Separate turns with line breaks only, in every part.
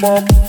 Bob.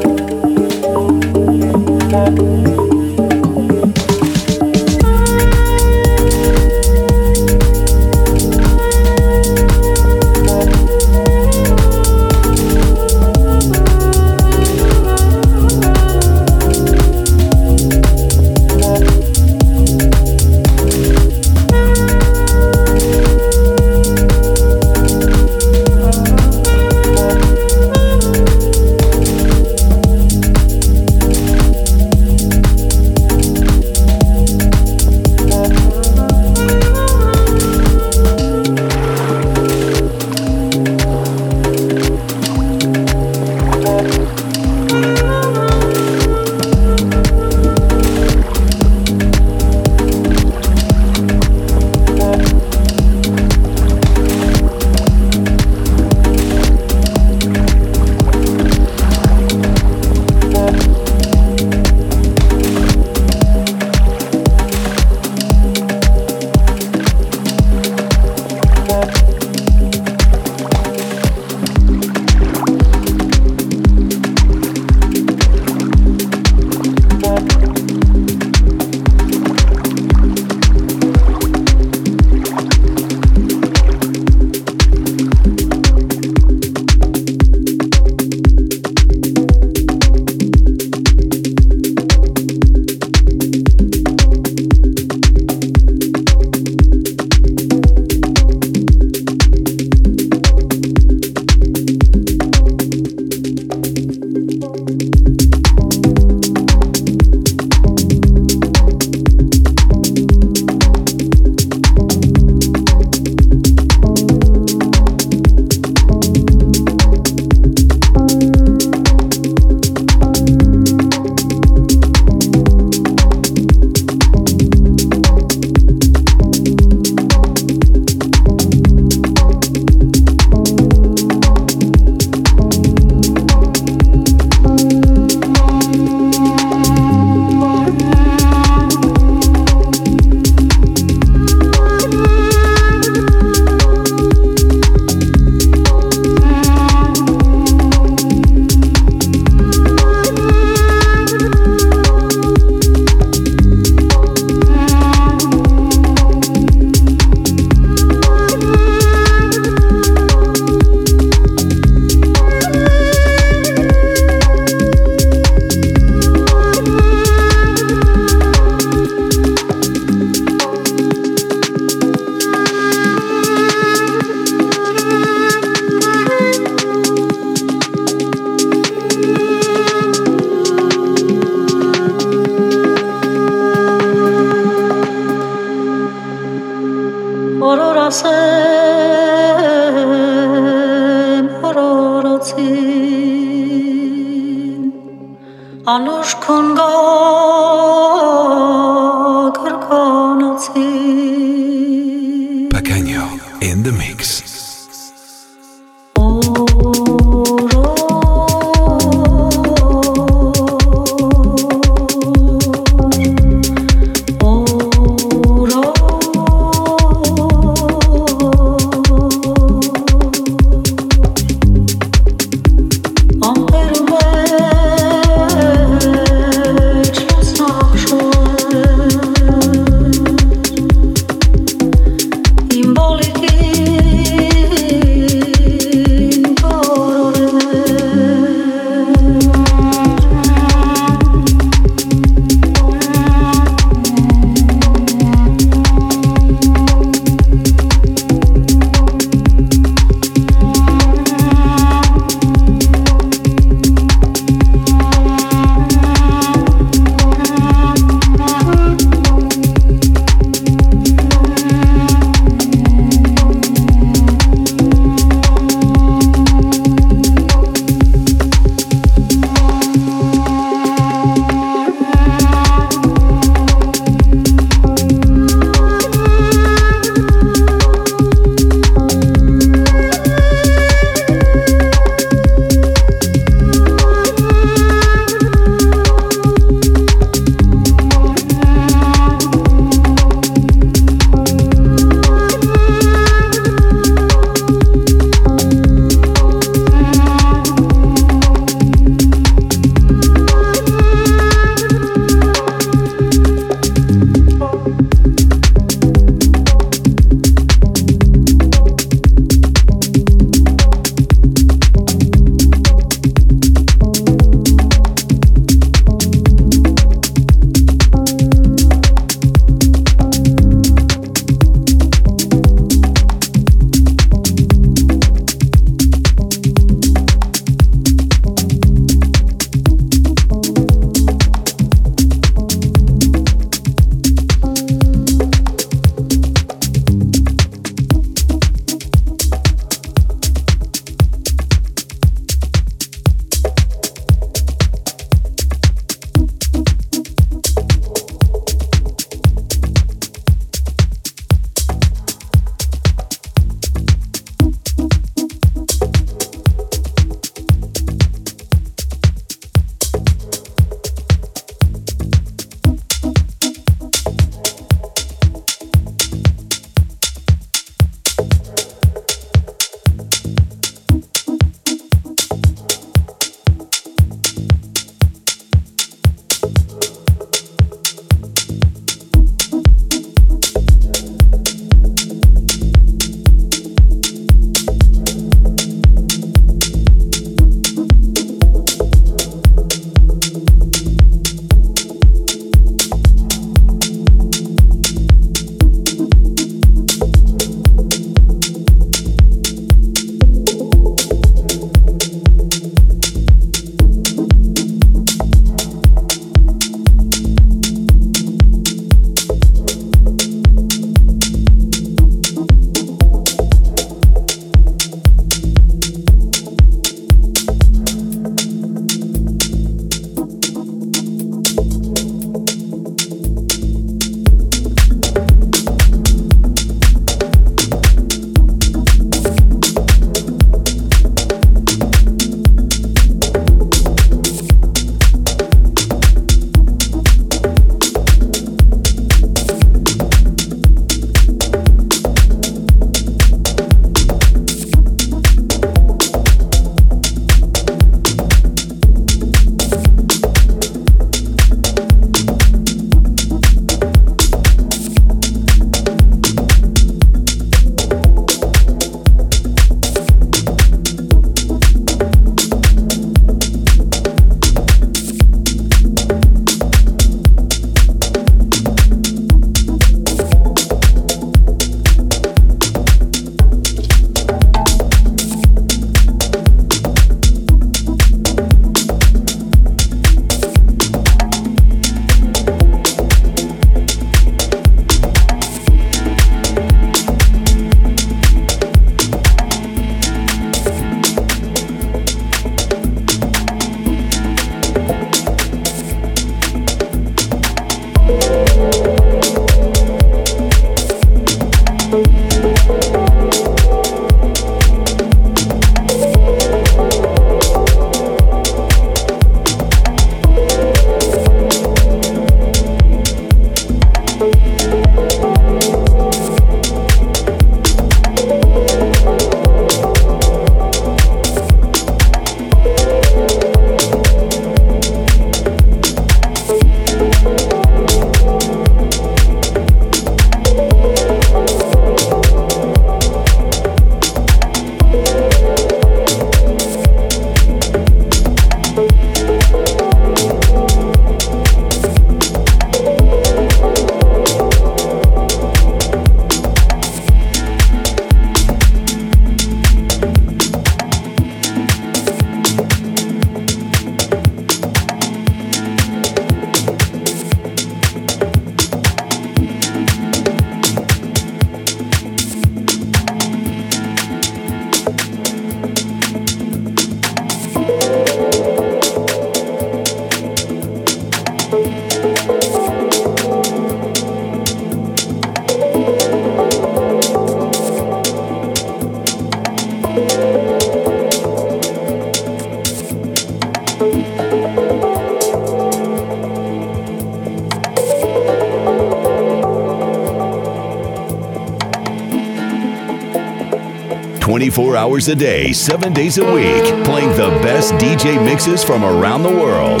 24 hours a day, 7 days a week, playing the best DJ mixes from around the world.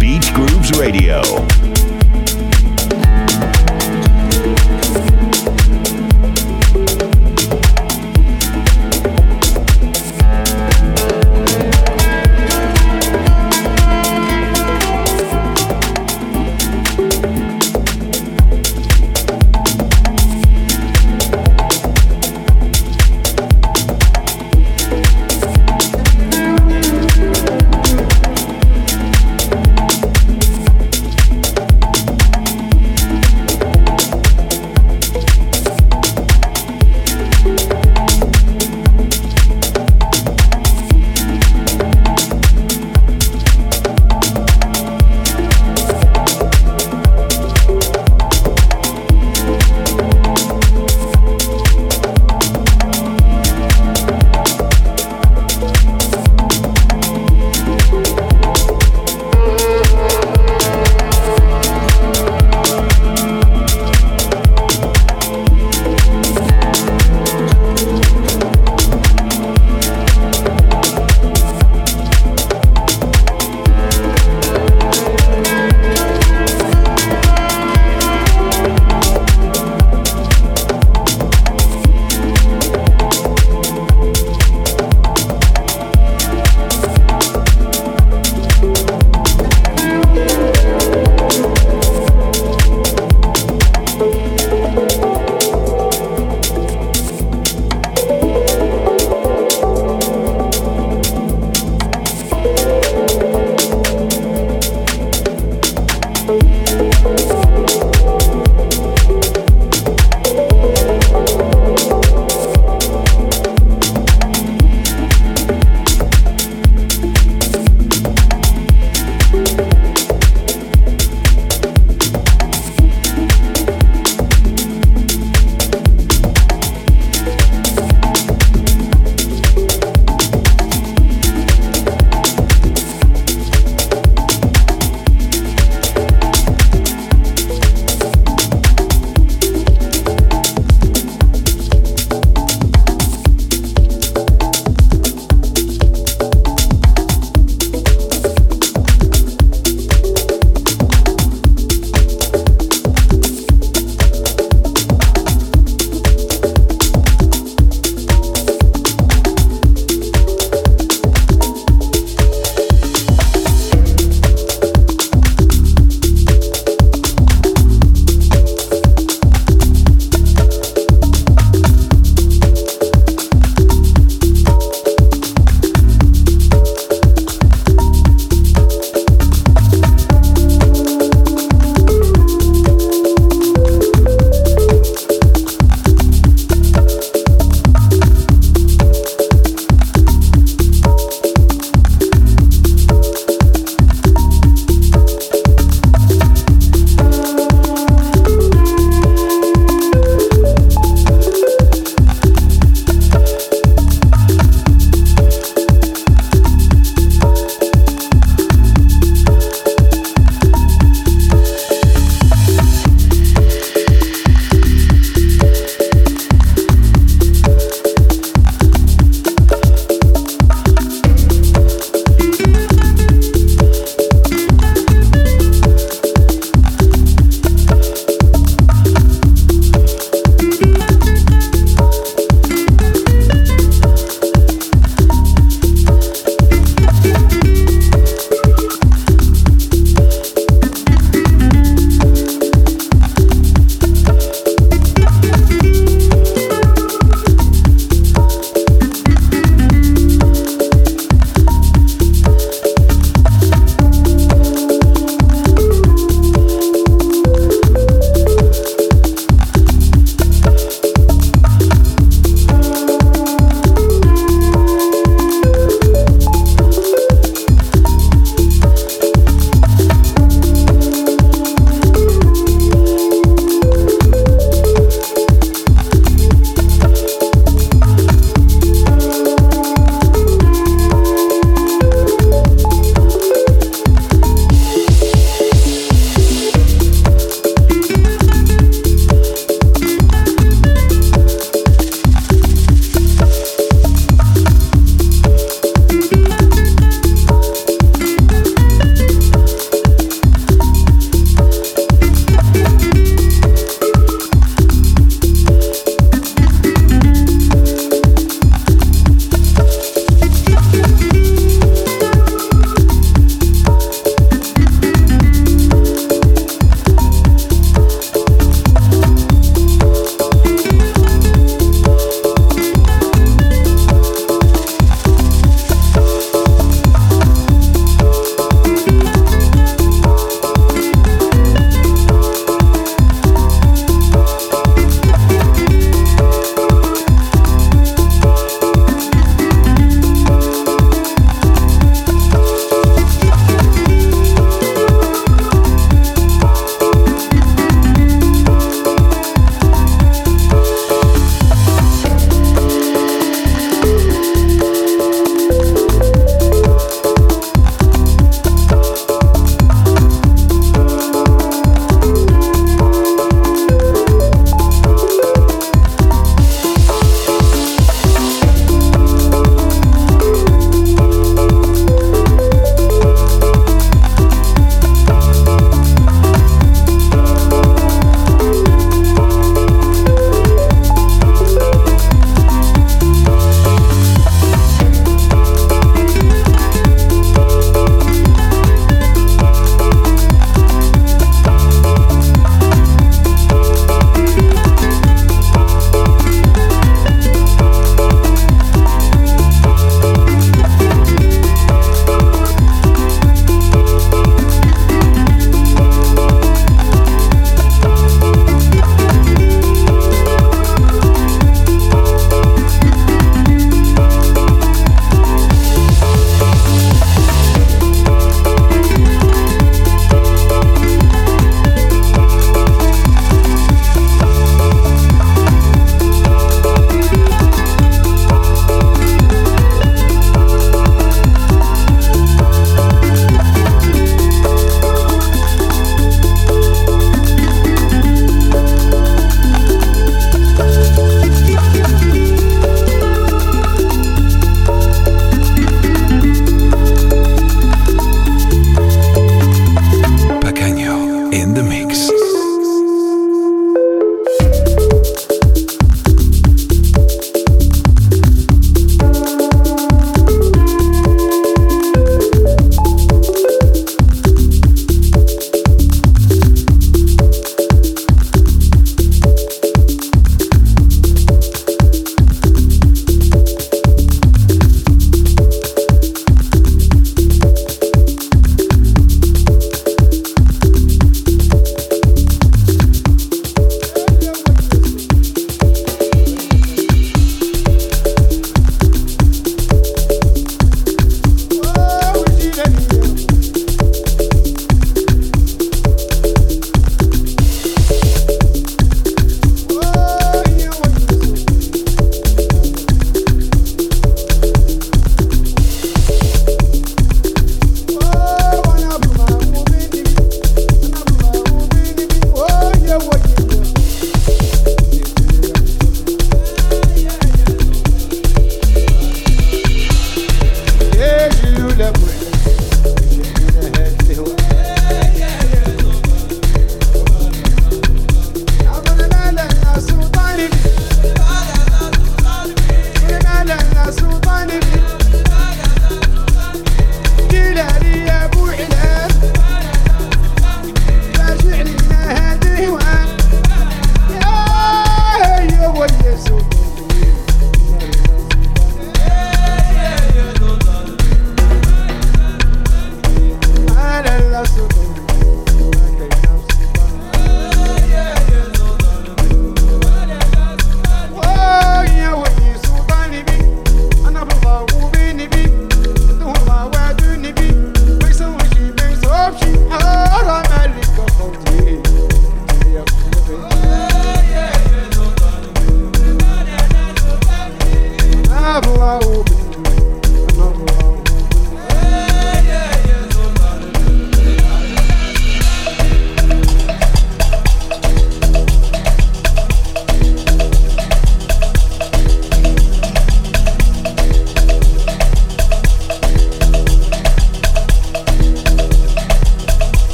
Beach Grooves Radio.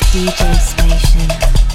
DJ Station.